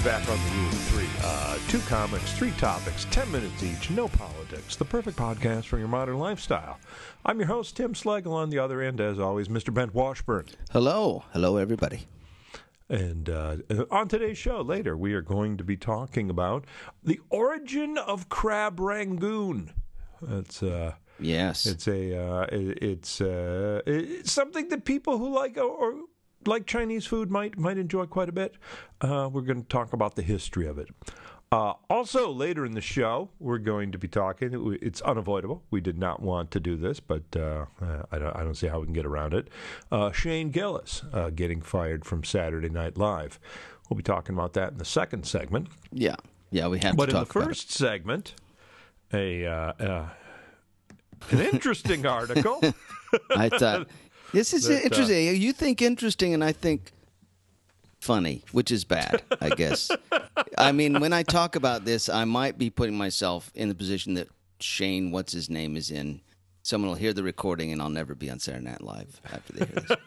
we're back on the Rule of Three. Uh, two comics, three topics, ten minutes each, no politics. The perfect podcast for your modern lifestyle. I'm your host, Tim Slagle. On the other end, as always, Mr. Bent Washburn. Hello. Hello, everybody. And uh, on today's show, later, we are going to be talking about the origin of crab rangoon. It's uh, Yes. it's a uh, it- it's uh, it's something that people who like or like Chinese food might might enjoy quite a bit. Uh, we're going to talk about the history of it. Uh, also, later in the show, we're going to be talking. It's unavoidable. We did not want to do this, but uh, uh, I, don't, I don't see how we can get around it. Uh, Shane Gillis uh, getting fired from Saturday Night Live. We'll be talking about that in the second segment. yeah. Yeah, we have But to in the first segment, a uh, uh, an interesting article. I thought this is That, uh, interesting. you think interesting, and I think funny, which is bad, I guess. I mean, when I talk about this, I might be putting myself in the position that Shane, what's his name, is in. Someone will hear the recording, and I'll never be on Saturday Night Live after they hear this.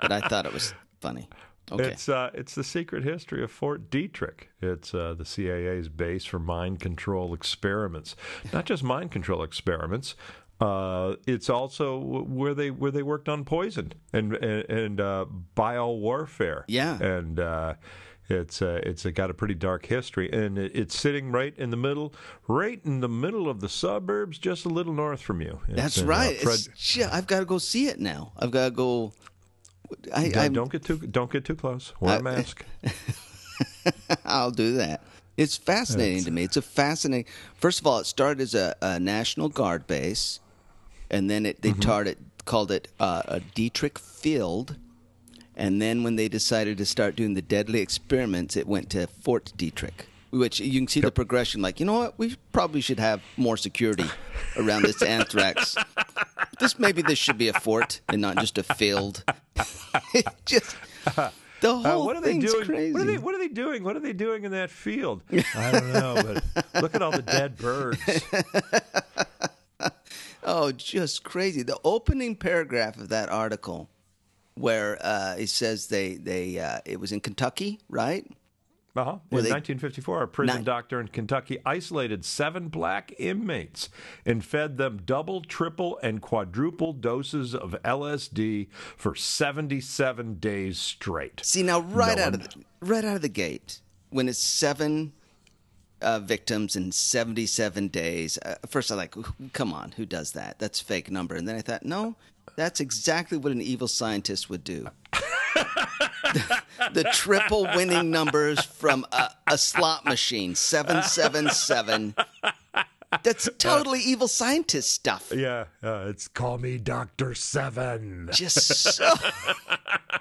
but I thought it was funny. Okay. It's uh, it's the secret history of Fort Detrick. It's uh, the CIA's base for mind control experiments. Not just mind control experiments. Uh, it's also where they where they worked on poison and and, and uh, bio warfare. Yeah. and uh, it's uh, it's got a pretty dark history, and it, it's sitting right in the middle, right in the middle of the suburbs, just a little north from you. It's That's in, uh, right. Fred- It's- shit, I've got to go see it now. I've got to go. I, Don't- I don't get too don't get too close. Wear a mask. I'll do that. It's fascinating to me. It's a fascinating. First of all, it started as a, a National Guard base, and then it, they Mm-hmm. it, called it uh, a Dietrich Field, and then when they decided to start doing the deadly experiments, it went to Fort Dietrich. Which you can see the progression. Like, you know what? We probably should have more security around this anthrax. This maybe this should be a fort and not just a field. just the Uh, whole what are they thing's doing? crazy. What are they? What are they doing? What are they doing in that field? I don't know, but look at all the dead birds. Oh, just crazy. The opening paragraph of that article, where uh, it says they they uh, it was in Kentucky, right? Uh-huh. In they- 1954, a prison doctor in Kentucky isolated seven black inmates and fed them double, triple, and quadruple doses of LSD for 77 days straight. See now, right No out one- of the, right out of the gate, when it's seven uh, victims in seventy seven days. Uh, first, I like, come on, who does that? That's a fake number. And then I thought, no, that's exactly what an evil scientist would do. the, triple winning numbers from a, a slot machine, seven seven seven. That's totally evil scientist stuff. Yeah, uh, it's call me Doctor Seven. just so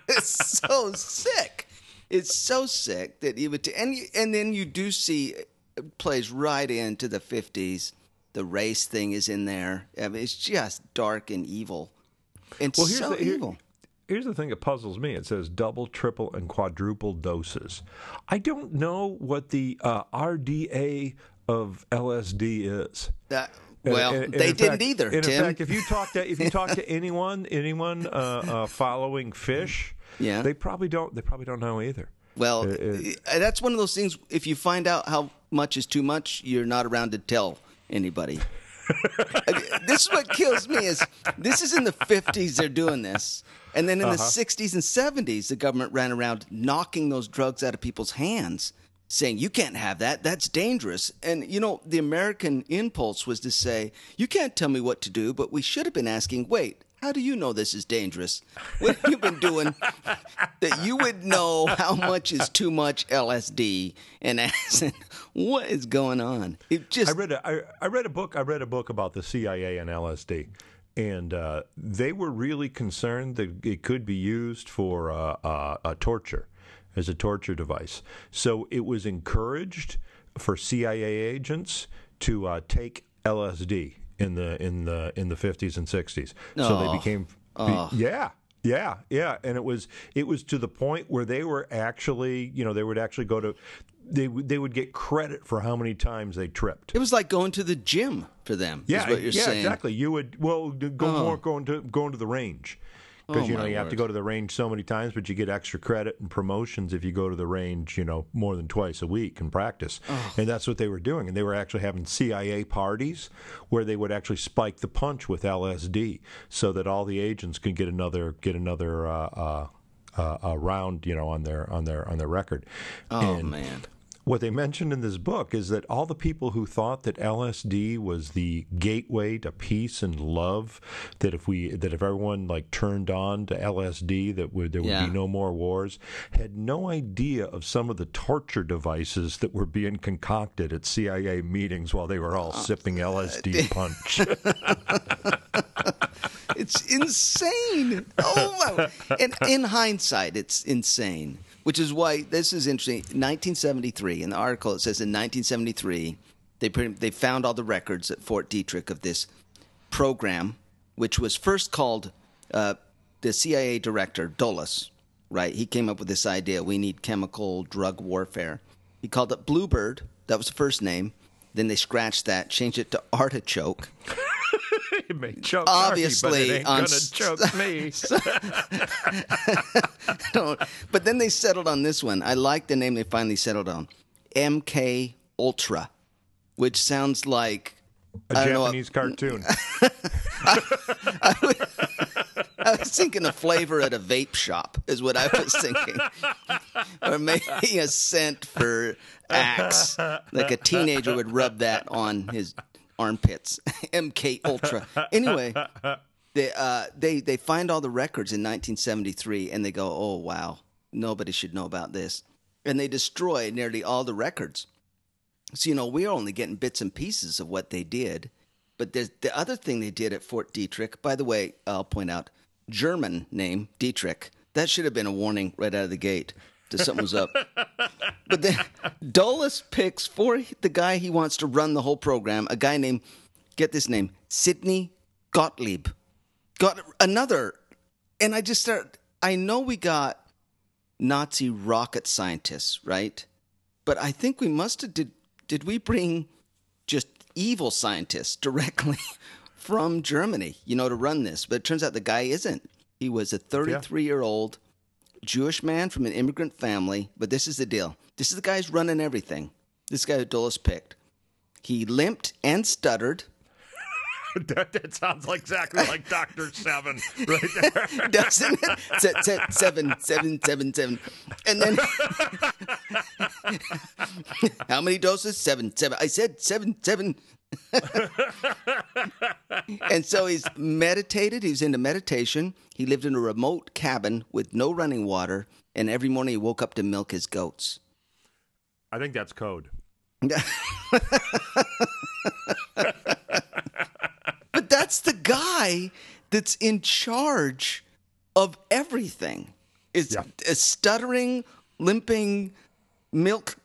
it's so sick. It's so sick that you would, and you, and then you do see plays right into the fifties. The race thing is in there. I mean, it's just dark and evil. It's Well, here's so the here- evil. Here's the thing that puzzles me. It says double, triple, and quadruple doses. I don't know what the uh, RDA of LSD is. That- well, And- and they in didn't fact- either, and Tim. In fact, if you talk to if you talk to anyone anyone uh, uh, following Phish, Yeah. they probably don't they probably don't know either. Well, It- it- uh, that's one of those things. If you find out how much is too much, you're not around to tell anybody. this is what kills me is this is in the 50s they're doing this. And then in the uh-huh. 60s and 70s the government ran around knocking those drugs out of people's hands saying you can't have that that's dangerous. And you know the american impulse was to say you can't tell me what to do but we should have been asking wait how do you know this is dangerous? What have you been doing that you would know how much is too much LSD and acid? What is going on? It just I read a I, I read a book I read a book about the CIA and LSD, and uh, they were really concerned that it could be used for uh, uh, a torture as a torture device. So it was encouraged for CIA agents to uh, take LSD in the in the in the 50s and 60s. So they Oh. became yeah. Yeah, yeah, and it was it was to the point where they were actually, you know, they would actually go to they would they would get credit for how many times they tripped. it was like going to the gym for them. Yeah, is what you're yeah, saying. exactly. You would well go Oh. more going to going to the range because Oh, you know you have to go to the range so many times, but you get extra credit and promotions if you go to the range, you know, more than twice a week and practice. Oh. And that's what they were doing, and they were actually having CIA parties where they would actually spike the punch with LSD so that all the agents could get another get another. Uh, uh, uh, uh, round, you know, on their on their on their record. Oh And man. What they mentioned in this book is that all the people who thought that LSD was the gateway to peace and love, that if we that if everyone like turned on to LSD, that would there would Yeah. be no more wars, had no idea of some of the torture devices that were being concocted at CIA meetings while they were all oh, sipping LSD punch. It's insane. Oh wow! And in hindsight, it's insane. Which is why this is interesting. 1973 in the article it says in 1973 they they found all the records at Fort Detrick of this program, which was first called uh, the CIA director Dulles. Right, he came up with this idea: we need chemical drug warfare. He called it Bluebird. That was the first name. Then they scratched that, changed it to Artichoke. it may choke Obviously, Artie, but it ain't on gonna choke me. But then they settled on this one. I like the name they finally settled on, MK Ultra, which sounds like A I don't know, Japanese cartoon. I was thinking a flavor at a vape shop is what I was thinking, or maybe a scent for Axe, like a teenager would rub that on his armpits. MK Ultra. Anyway, they uh, they they find all the records in 1973, and they go, "Oh wow, nobody should know about this," and they destroy nearly all the records. So you know we're only getting bits and pieces of what they did. But there's the other thing they did at Fort Detrick. By the way, I'll point out German name Dietrich. That should have been a warning right out of the gate that something was up. but then Dulles picks for the guy he wants to run the whole program a guy named get this name Sidney Gottlieb. Got another, and I just start. I know we got Nazi rocket scientists, right? But I think we must have did. Did we bring just evil scientists directly from Germany, you know, to run this? But it turns out the guy isn't. He was a 33 year old Jewish man from an immigrant family. But this is the deal. This is the guy who's running everything. This guy who Dulles picked. He limped and stuttered. that, that sounds like exactly like Doctor Seven, right there. doesn't it? Se- se- seven, seven, seven, seven. And then, how many doses? Seven, seven. I said seven, seven. and so he's meditated. He was into meditation. He lived in a remote cabin with no running water. And every morning he woke up to milk his goats. I think that's code. But that's the guy that's in charge of everything. Is Yeah. a stuttering, limping, milk,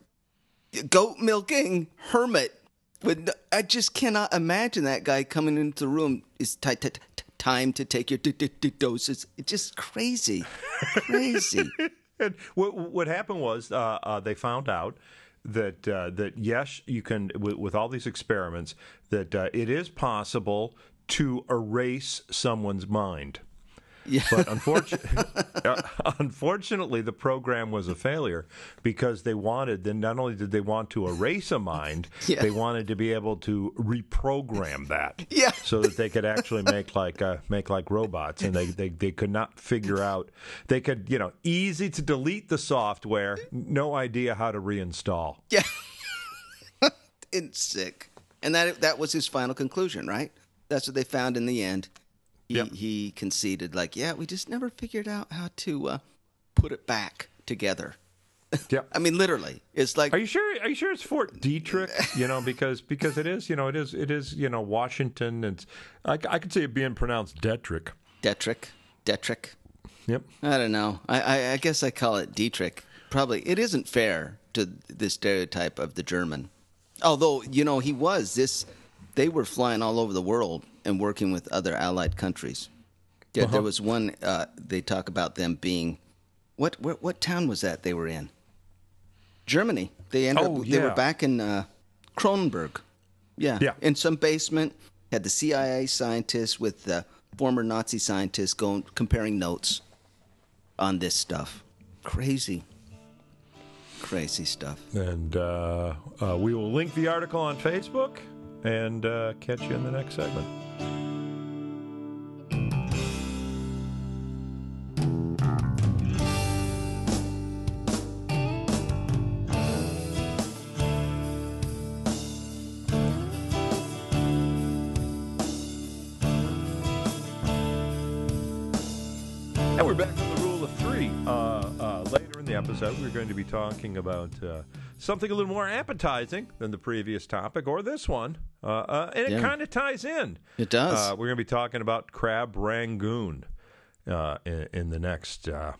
goat milking hermit. No- I just cannot imagine that guy coming into the room. It's ti- ti- ti- time to take your d- d- d- doses. It's just crazy, crazy. And what, what happened was uh, uh, they found out that uh, that yes, you can with, with all these experiments that uh, it is possible to erase someone's mind. Yeah. But unfortunately, unfortunately, the program was a failure because they wanted. Then not only did they want to erase a mind, Yeah. they wanted to be able to reprogram that. Yeah. So that they could actually make like uh, make like robots, and they, they they could not figure out. They could you know easy to delete the software, no idea how to reinstall. Yeah. it's sick. And that that was his final conclusion, right? That's what they found in the end. He, Yep. he conceded, like, yeah, we just never figured out how to uh, put it back together. Yeah. I mean, literally, it's like, Are you sure? Are you sure it's Fort Detrick? You know, because because it is. You know, it is. It is. You know, Washington. And I, I could see it being pronounced Detrick. Detrick, Detrick. Yep. I don't know. I, I, I guess I call it Dietrich. Probably it isn't fair to the stereotype of the German. Although you know he was this, they were flying all over the world and working with other allied countries. There, there was one uh, they talk about them being, what, what what town was that they were in? Germany. They ended Oh, up. They were back in uh, Kronenberg. Yeah. Yeah. In some basement, had the CIA scientists with the former Nazi scientists going comparing notes on this stuff. Crazy, crazy stuff. And uh, uh, we will link the article on Facebook and uh, catch you in the next segment. In we're going to be talking about uh, something a little more appetizing than the previous topic or this one. Uh, uh, and it Yeah. kind of ties in. It does. Uh, we're going to be talking about crab rangoon uh, in, in the next. Uh,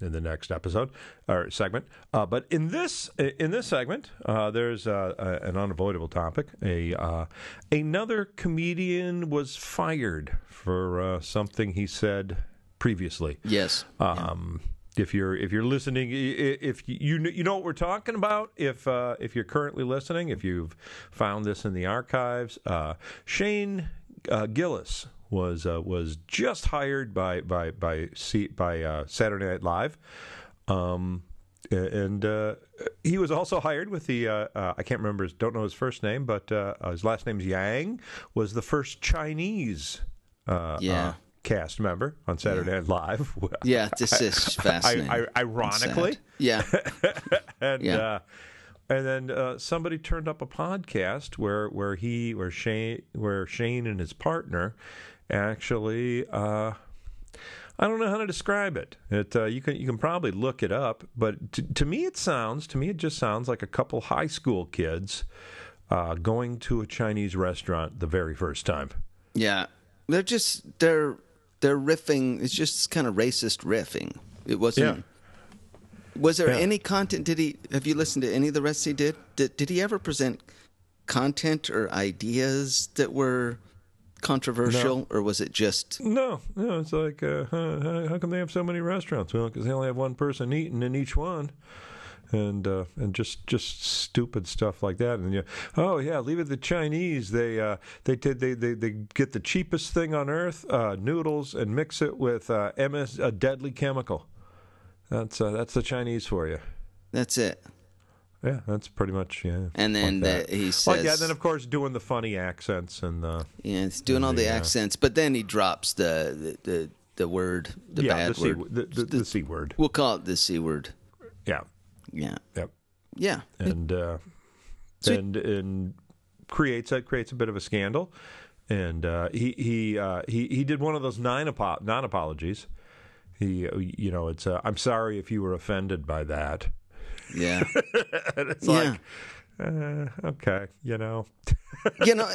in the next episode or segment, uh, but in this in this segment, uh, there's uh, a, an unavoidable topic. A uh, another comedian was fired for uh, something he said previously. Yes. Um, If you're if you're listening, if you you know what we're talking about, if uh, if you're currently listening, if you've found this in the archives, uh, Shane uh, Gillis was uh, was just hired by by by by uh, Saturday Night Live. Um, and uh, he was also hired with the I can't remember his don't know his first name, but his last name's Yang. Was the first Chinese Yeah. Cast member on Saturday Night Live. yeah, this is fascinating. I, I, ironically. Yeah. and Yeah. uh, and then uh, somebody turned up a podcast where where he where Shane where Shane and his partner actually. Uh, I don't know how to describe it. It uh, you can you can probably look it up, but to, to me it sounds to me it just sounds like a couple high school kids uh, going to a Chinese restaurant the very first time. Yeah, they're just they're they're riffing. It's just kind of racist riffing. It wasn't. Yeah. Was there Yeah. any content? Did he? Have you listened to any of the rest he did? Did Did he ever present content or ideas that were controversial, or was it just? No, no, it's like, uh, how, how come they have so many restaurants? Well, because they only have one person eating in each one, and uh, and just just stupid stuff like that. And you, oh yeah, leave it to the Chinese. They uh, they did they, they they get the cheapest thing on earth, uh, noodles, and mix it with uh, MS a deadly chemical. That's uh, that's the Chinese for you. That's it. Yeah, that's pretty much yeah. And then like that. the, he says, yeah, then of course doing the funny accents and uh, yeah, he's doing all the Yeah. accents, but then he drops the the the, the word, the yeah, bad the word. the, the, the c word. We'll call it the c word. Yeah, Yeah, yep. yeah. and uh, So- and and creates a creates a bit of a scandal. And uh, he he uh, he he did one of those nine apo- non apologies. He you know it's uh, I'm sorry if you were offended by that. Yeah. And it's Yeah. like uh, okay, you know. you know,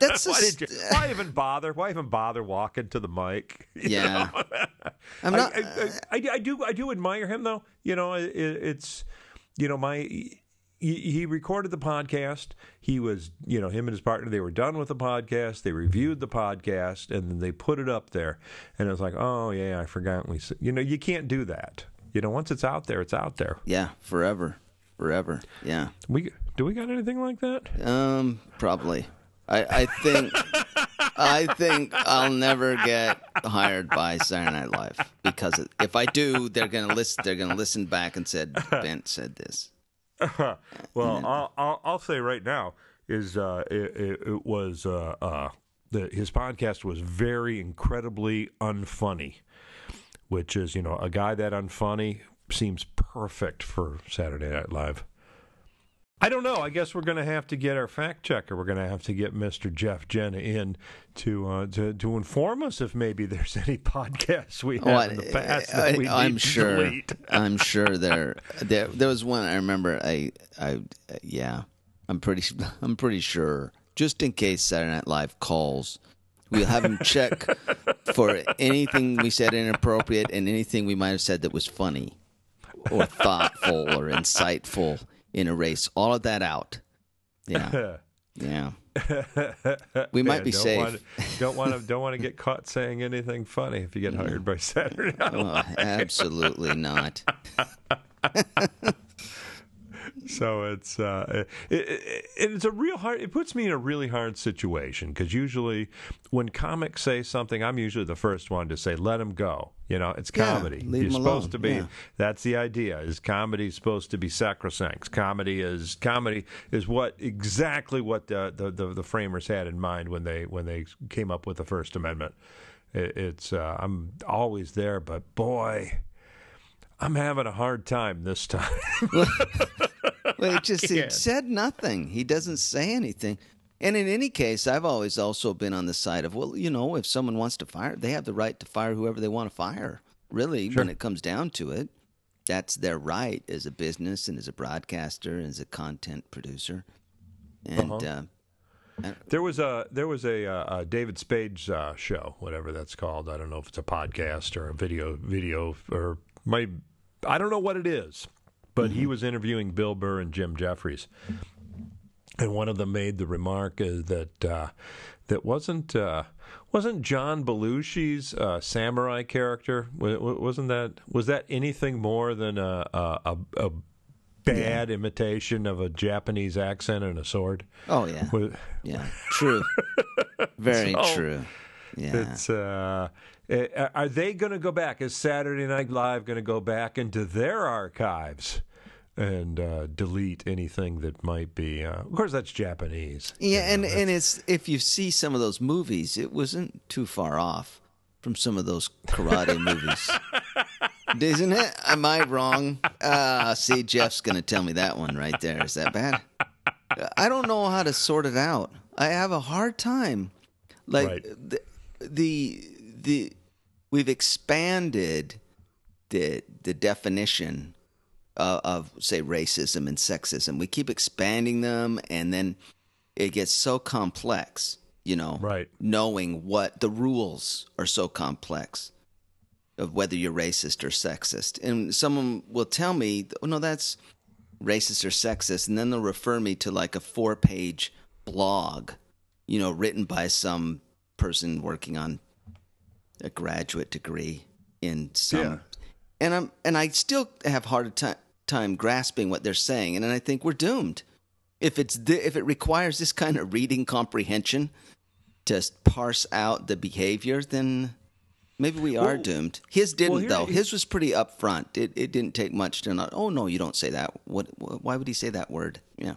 that's why just, did you? Why even bother? Why even bother walking to the mic? Yeah. I'm not. I, I, I, I do I do admire him though. You know, it, it's you know my he, he recorded the podcast. He was you know him and his partner. They were done with the podcast. They reviewed the podcast and then they put it up there. And it was like, oh yeah, I forgot we. You know, you can't do that. You know, once it's out there, it's out there. yeah, forever, forever. Yeah. We do we got anything like that? Um, probably. I, I think. I think I'll never get hired by Saturday Night Live because if I do, they're gonna listen. They're gonna listen back and said Bent said this. well, I'll, I'll I'll say right now is uh, it, it, it was uh, uh, the, his podcast was very incredibly unfunny, which is you know a guy that unfunny seems perfect for Saturday Night Live. I don't know. I guess we're going to have to get our fact checker. We're going to have to get Mr. Jeff Jenna in to uh, to to inform us if maybe there's any podcasts we had Oh, in the past that we I, to sure. I'm sure there, there. There was one I remember. I, I, yeah. I'm pretty. I'm pretty sure. Just in case Saturday Night Live calls, we'll have him check for anything we said inappropriate and anything we might have said that was funny, or thoughtful, or insightful. In a race. all of that out. Yeah, yeah. We might be don't safe. Want, don't want to don't want to get caught saying anything funny if you get hired by Saturday Oh, absolutely not. so it's uh, it, it, it's a real hard. It puts me in a really hard situation because usually when comics say something, I'm usually the first one to say, "Let them go." You know, it's Yeah, comedy. leave You're supposed alone. to be. Yeah. That's the idea. Is comedy supposed to be sacrosanct? Comedy is comedy is what exactly what the the, the, the framers had in mind when they when they came up with the First Amendment. It, it's uh, I'm always there, but boy. I'm having a hard time this time. Well, he just he can't. said nothing. He doesn't say anything. And in any case, I've always also been on the side of, well, you know, if someone wants to fire, they have the right to fire whoever they want to fire. Really, when it comes down to it, that's their right as a business and as a broadcaster and as a content producer. And Uh-huh. uh, There was a there was a, uh, a David Spade's uh, show, whatever that's called. I don't know if it's a podcast or a video video or my I don't know what it is, but he was interviewing Bill Burr and Jim Jeffries, and one of them made the remark uh, that uh, that wasn't uh, wasn't John Belushi's uh, samurai character? Wa- wa- wasn't that was that anything more than a a, a, bad imitation of a Japanese accent and a sword? oh yeah, Was- yeah, true, very So, true. Yeah, It's uh, uh, are they going to go back? Is Saturday Night Live going to go back into their archives and uh, delete anything that might be? Uh, of course, that's Japanese. Yeah, and and it's if you see some of those movies, it wasn't too far off from some of those karate movies, isn't it? Am I wrong? Uh, see, Jeff's gonna tell me that one right there. Is that bad? I don't know how to sort it out. I have a hard time. Like Right. the, the the we've expanded the the definition of, of say racism and sexism. We keep expanding them, and then it gets so complex. You know, Right. Knowing what the rules are so complex of whether you're racist or sexist, and someone will tell me, "Oh no, that's racist or sexist," and then they'll refer me to like a four-page blog, you know, written by some person working on a graduate degree in some Yeah. and I'm and I still have hard time time grasping what they're saying, and then I think we're doomed. If it's th- if it requires this kind of reading comprehension to parse out the behavior, then maybe we are Well- doomed. His didn't here- though. His was pretty upfront. It it didn't take much to not. Oh no, you don't say that. What? Why would he say that word? Yeah.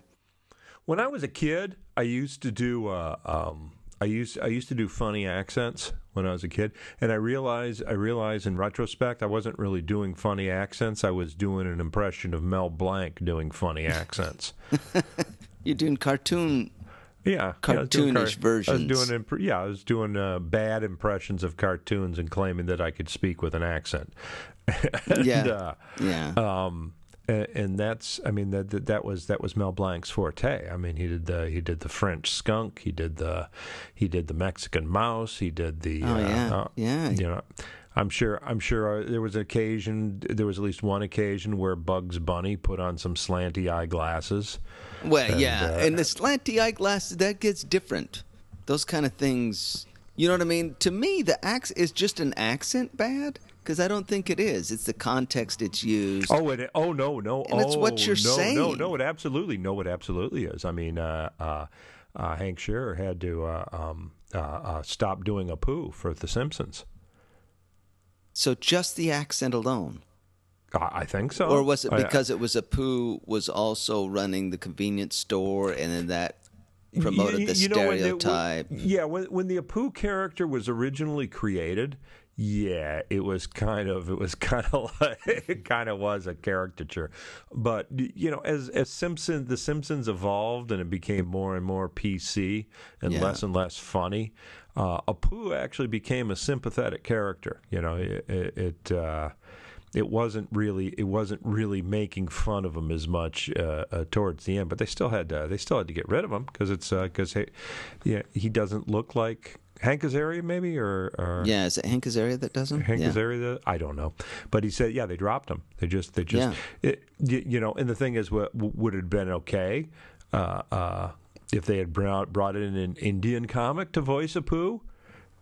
When I was a kid, I used to do uh, um, I used I used to do funny accents when I was a kid, and I realized I realized in retrospect I wasn't really doing funny accents. I was doing an impression of Mel Blanc doing funny accents. You're doing cartoon. Yeah, yeah, I was doing Cartoonish I was versions. doing imp- yeah, I was doing uh, bad impressions of cartoons and claiming that I could speak with an accent. And, Yeah. uh, Yeah. um, and, and that's I mean that, that that was that was Mel Blanc's forte. I mean he did the he did the French skunk, he did the he did the Mexican mouse, he did the Oh, uh, yeah. uh, Yeah. You know, I'm sure I'm sure uh, there was an occasion there was at least one occasion where Bugs Bunny put on some slanty eyeglasses. Well, yeah, uh, and the slanty eyeglasses that gets different. Those kind of things, you know what I mean? To me, the accent is just an accent bad because I don't think it is. It's the context it's used. Oh, it, oh no, no, And oh, it's what you're no, No, saying. no, it absolutely, no, it absolutely is. I mean, uh, uh, uh, Hank Shearer had to uh, um, uh, uh, stop doing Apu for The Simpsons. So just the accent alone, I, I think so. or was it I- because it was Apu was also running the convenience store, and then that promoted You- the you know, when stereotype? when- yeah, when when the Apu character was originally created, yeah, it was kind of it was kind of like it kind of was a caricature. But you know, as as Simpson the Simpsons evolved and it became more and more PC and Yeah. less and less funny, uh, Apu actually became a sympathetic character. You know, it. it, uh, it wasn't really it wasn't really making fun of him as much uh, uh, towards the end, but they still had to, they still had to get rid of him because it's because he, yeah he doesn't look like Hank Azaria maybe or, or yeah, is it Hank Azaria that doesn't? Hank yeah. Azaria I don't know, but he said yeah they dropped him they just they just it, you, you know and the thing is what would have been okay uh, uh, if they had brought brought in an Indian comic to voice a Apu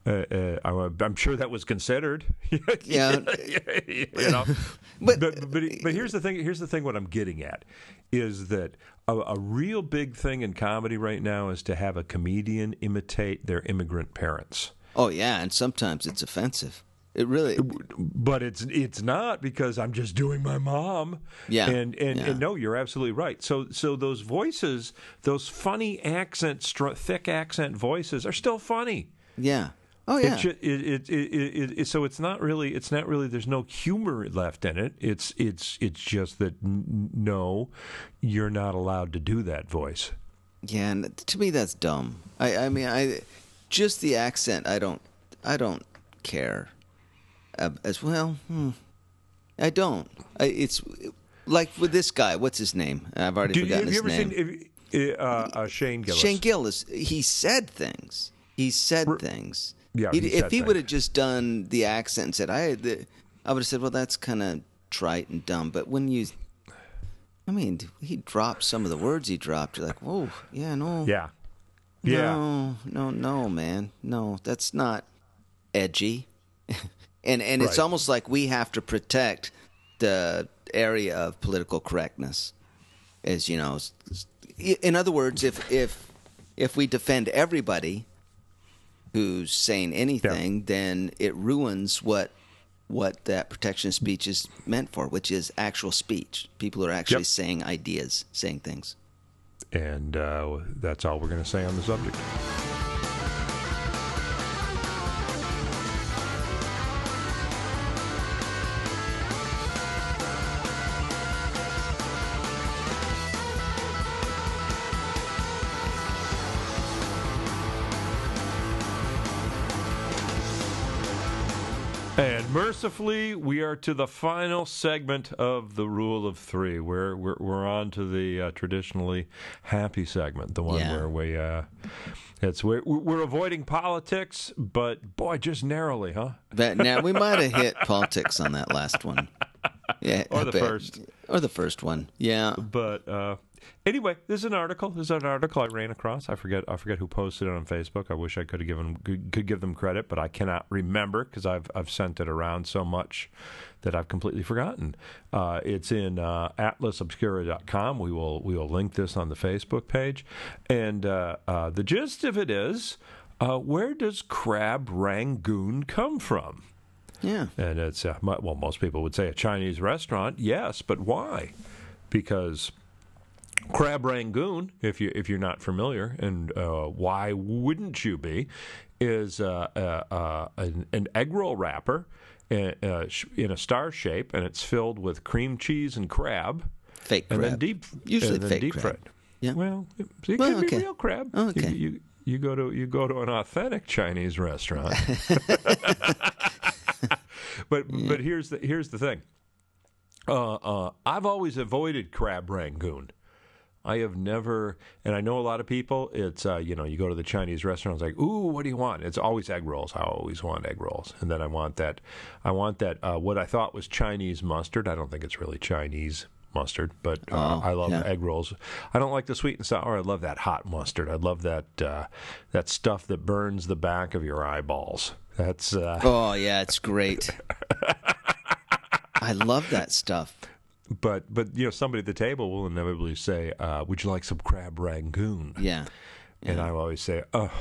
Uh, uh, I'm sure that was considered. Yeah. you know. But- but, but but here's the thing. Here's the thing. What I'm getting at is that a, a real big thing in comedy right now is to have a comedian imitate their immigrant parents. Oh yeah, and sometimes it's offensive. It really. but it's it's not because I'm just doing my mom. Yeah, and and, yeah. and no, you're absolutely right. So so those voices, those funny accent, thick accent voices, are still funny. Yeah. Oh yeah. It, it, it, it, it, so it's not really it's not really there's no humor left in it. It's it's it's just that n- no, you're not allowed to do that voice. Yeah, and to me that's dumb. I, I mean, I just the accent. I don't, I don't care as well. Hmm, I don't. I, it's like with this guy. What's his name? I've already Do, forgotten have you his ever name. seen uh, uh, Shane Gillis? Shane Gillis. He said things. He said things. Yeah, he if he would have just done the accent and said, "I," the, I would have said, "Well, that's kind of trite and dumb." But when you, I mean, he dropped some of the words he dropped. You're like, "Whoa, yeah, no, Yeah, yeah. no, no, no, man, no, that's not edgy." and and it's almost like we have to protect the area of political correctness, as you know. In other words, if if if we defend everybody who's saying anything, then it ruins what what that protection of speech is meant for, which is actual speech. People are actually Yep. saying ideas, saying things. And uh, that's all we're going to say on the subject. And mercifully, we are to the final segment of the Rule of Three. We're we're, we're on to the uh, traditionally happy segment, the one Yeah. where we uh, it's we're, we're avoiding politics, but boy, just narrowly, huh? But now we might have hit politics on that last one. Yeah, Or the first. or the first one. Yeah, But uh, anyway, this is an article. This is an article I ran across. I forget. I forget who posted it on Facebook. I wish I could have given could, could give them credit, but I cannot remember because I've I've sent it around so much that I've completely forgotten. Uh, it's in uh, atlasobscura.com. We will we will link this on the Facebook page, and uh, uh, the gist of it is. Uh, where does crab rangoon come from? yeah. And it's uh, well, most people would say a Chinese restaurant. Yes, but why? Because crab rangoon, if you if you're not familiar, and uh, why wouldn't you be, is uh, uh, uh, an, an egg roll wrapper in, uh, in a star shape, and it's filled with cream cheese and crab, Fake crab. and then deep Usually then fake deep crab. fried. Yeah. Well, it, it Well, can okay. be real crab. Oh, You- okay. You, you go to you go to an authentic Chinese restaurant. but but here's the here's the thing. Uh, uh, I've always avoided crab rangoon. I have never, and I know a lot of people. It's uh, you know, you go to the Chinese restaurants, like, ooh, what do you want? It's always egg rolls. I always want egg rolls, and then I want that, I want that. Uh, what I thought was Chinese mustard. I don't think it's really Chinese mustard, but uh, Oh, I love yeah. egg rolls. I don't like the sweet and sour. I love that hot mustard. I love that uh, that stuff that burns the back of your eyeballs. That's uh, Oh yeah, it's great. I love that stuff. But but you know somebody at the table will inevitably say, uh, "Would you like some crab rangoon?" Yeah. And I always say, "Oh,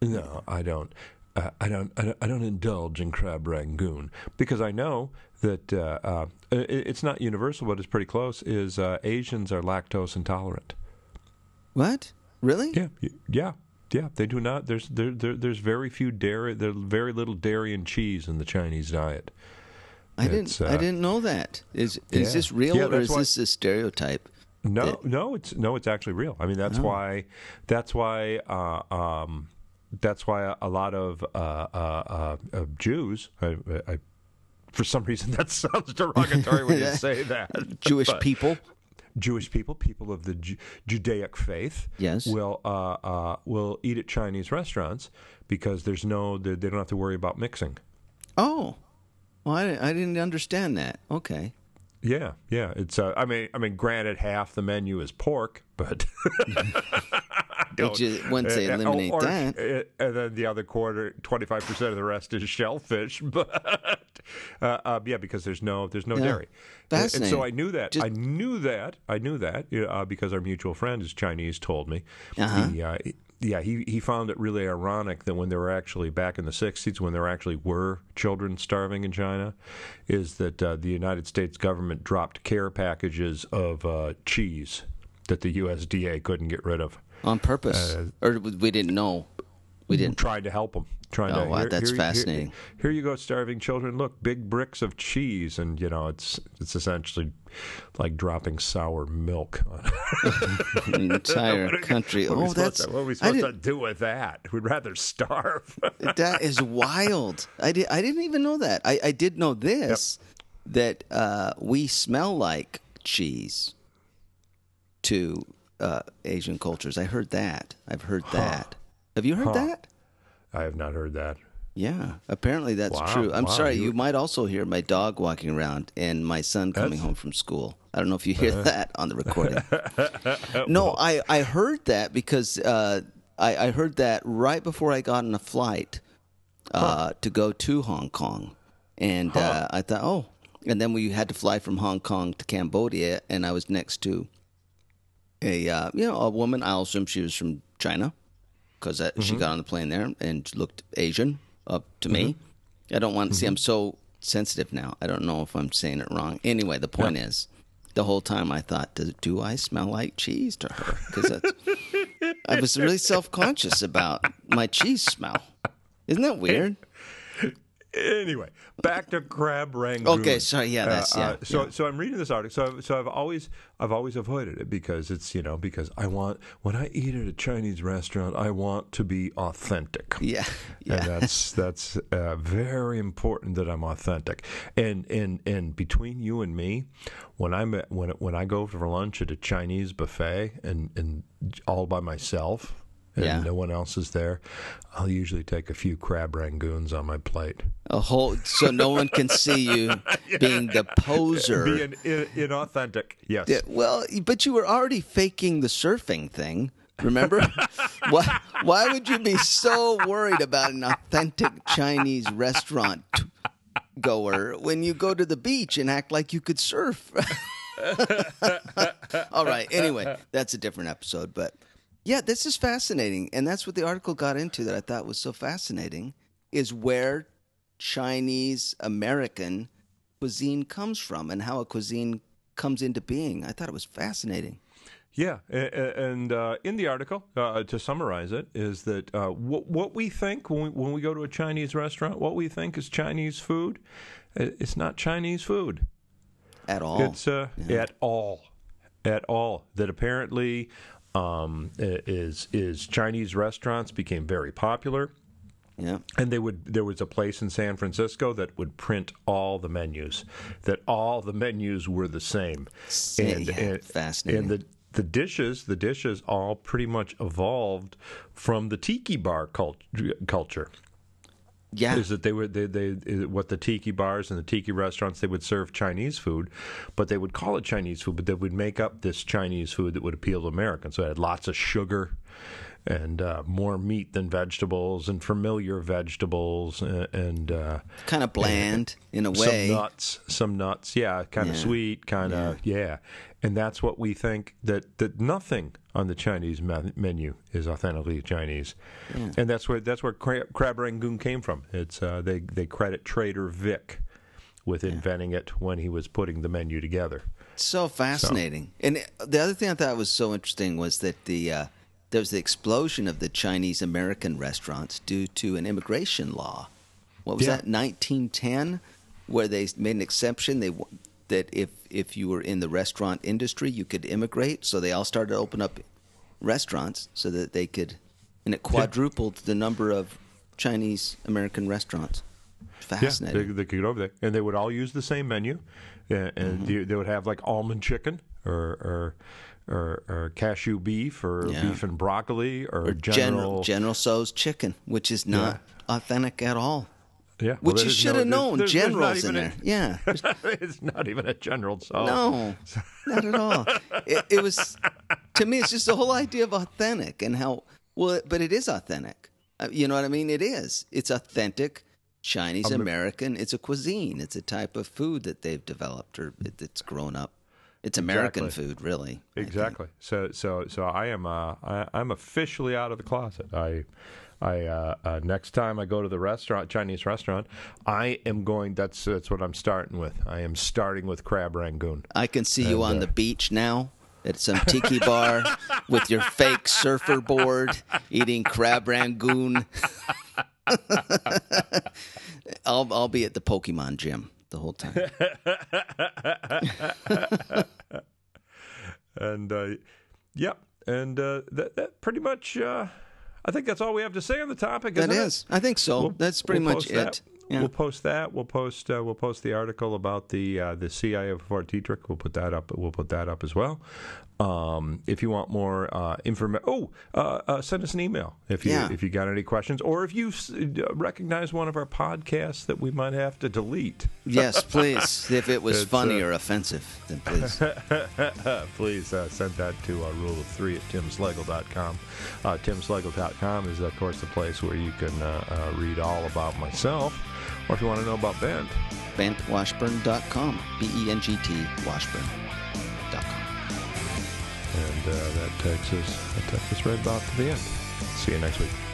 no, I don't. Uh, I don't. I don't. I don't indulge in crab rangoon because I know that uh, uh, it, it's not universal, but it's pretty close. Is uh, Asians are lactose intolerant? What? Really? Yeah, yeah, yeah. They do not. There's there, there there's very few dairy. There's very little dairy and cheese in the Chinese diet. I didn't. Uh, I didn't know that. Is is Yeah. this real Yeah, or is why- this a stereotype? No, that- no, it's no, it's actually real. I mean, that's why, that's why, uh, um, that's why a lot of uh, uh, uh, uh, Jews, I, I, for some reason, that sounds derogatory when you say that. Jewish but people. Jewish people, people of the Ju- Judaic faith, Yes. will uh, uh, will eat at Chinese restaurants because there's no, they, they don't have to worry about mixing. Oh, well, I, I didn't understand that. Okay. Yeah, yeah. It's. Uh, I mean, I mean, granted, half the menu is pork, but don't. just- once they Uh, uh, eliminate or- that. uh, and then the other quarter, twenty five percent of the rest is shellfish. But uh, uh, yeah, because there's no there's no Yeah. dairy. And- And, so I knew that. Just- I knew that. I knew that uh, because our mutual friend is Chinese. Told me. Uh-huh. Uh, he- yeah, he, he found it really ironic that when there were actually back in the 60s, when there actually were children starving in China, is that uh, the United States government dropped care packages of uh, cheese that the USDA couldn't get rid of. on purpose, Uh, or we didn't know. We didn't. Tried to help them. Trying Oh, to. wow, that's here- fascinating. Here, you go, starving children. Look, big bricks of cheese, and you know it's it's essentially like dropping sour milk. on The entire country. What are we Oh, supposed that's to, what are we supposed to do with that? We'd rather starve. that is wild. I did. I didn't even know that. I, I did know this that uh, we smell like cheese to uh, Asian cultures. I heard that. I've heard that. Have you heard that? I have not heard that. Yeah, apparently that's Wow, true. I'm wow, sorry, you- you might also hear my dog walking around and my son coming That's- home from school. I don't know if you hear that on the recording. Uh, no, I, I heard that because uh, I, I heard that right before I got on a flight uh, to go to Hong Kong. And uh, I thought, oh, and then we had to fly from Hong Kong to Cambodia, and I was next to a uh, you know a woman. I assume she was from China because she mm-hmm. got on the plane there and looked Asian up to me. Mm-hmm. I don't want to see. Mm-hmm. I'm so sensitive now. I don't know if I'm saying it wrong. Anyway, the point is, the whole time I thought, do, do I smell like cheese to her? Because I was really self conscious about my cheese smell. Isn't that weird? Anyway, back to crab rangoon. Okay, so yeah, that's- yeah, so, so I'm reading this article. So, so I've always, I've always avoided it because it's, you know, because I want when I eat at a Chinese restaurant, I want to be authentic. Yeah, And that's that's uh, very important that I'm authentic. And and and between you and me, when I'm at, when when I go for lunch at a Chinese buffet and and all by myself and Yeah. no one else is there, I'll usually take a few crab rangoons on my plate. A whole so no one can see you being the poser. Being in, inauthentic, yes. Yeah, well, but you were already faking the surfing thing. Remember? why, why would you be so worried about an authentic Chinese restaurant goer when you go to the beach and act like you could surf? All right. Anyway, that's a different episode. But yeah, this is fascinating. And that's what the article got into that I thought was so fascinating is where Chinese American cuisine comes from and how a cuisine comes into being. I thought it was fascinating. Yeah, and uh, in the article, uh, to summarize it, is that uh, what, we think when we, when we go to a Chinese restaurant, what we think is Chinese food, it's not Chinese food. At all. It's uh, at all, at all. That apparently um, is is Chinese restaurants became very popular. yeah. And they would there was a place in San Francisco that would print all the menus, that all the menus were the same. Sa- yeah, fascinating. And the the dishes, the dishes all pretty much evolved from the tiki bar cult- culture. Yeah. Is that they would they, they what the tiki bars and the tiki restaurants they would serve Chinese food, but they would call it Chinese food, but they would make up this Chinese food that would appeal to Americans. So it had lots of sugar and uh, more meat than vegetables and familiar vegetables and, and uh, kind of bland in a way. some nuts, some nuts, yeah, kind of Yeah. sweet, kind of yeah. And that's what we think that that nothing on the Chinese menu is authentically Chinese, and that's where that's where crab, crab rangoon came from. It's uh, they they credit Trader Vic with inventing it when he was putting the menu together. So fascinating. And the other thing I thought was so interesting was that the uh, there was the explosion of the Chinese American restaurants due to an immigration law. What was Yeah. that? 1910, where they made an exception. They that if if you were in the restaurant industry, you could immigrate. So they all started to open up restaurants so that they could, and it quadrupled the number of Chinese American restaurants. Fascinating. Yeah, they, they could go over there, and they would all use the same menu, and, and Mm-hmm. they, would have like almond chicken or or or, or cashew beef or Yeah. beef and broccoli or, or general. General General Tso's chicken, which is not authentic at all. Yeah, well, Which you there's should no- have known. there's- there's Generals in even a- there. Yeah. it's not even a general song. No, not at all. It, it was to me. It's just the whole idea of authentic and how well, but it is authentic. Uh, You know what I mean? It is. It's authentic Chinese American. It's a cuisine. It's a type of food that they've developed or that's grown up. It's American Exactly. food, really. Exactly. So so so I am uh I, I'm officially out of the closet. I I uh, uh, next time I go to the restaurant, Chinese restaurant, I am going. That's that's what I'm starting with. I am starting with crab rangoon. I can see you on uh, the beach now at some tiki bar with your fake surfer board, eating crab rangoon. I'll I'll be at the Pokemon gym the whole time. And uh, yep, and uh, that that pretty much. Uh, I think that's all we have to say on the topic. That isn't it? is, I think so. We'll- That's pretty we'll much post that. it. Yeah. We'll post that. We'll post. Uh, we'll post the article about the uh, the CIA of Fort Detrick. We'll put that up. We'll put that up as well. Um, if you want more uh, information, oh, uh, uh, send us an email if you Yeah. if you got any questions, or if you s- recognize one of our podcasts that we might have to delete. yes, please. If it was It's, funny uh, or offensive, then please. Please uh, send that to uh, rule of three at timslagle.com. Uh, timslagle.com is, of course, the place where you can uh, read all about myself, or if you want to know about Ben, BengtWashburn.com. B E N G T Washburn.com. and uh, that takes us that takes us right about to the end. See you next week.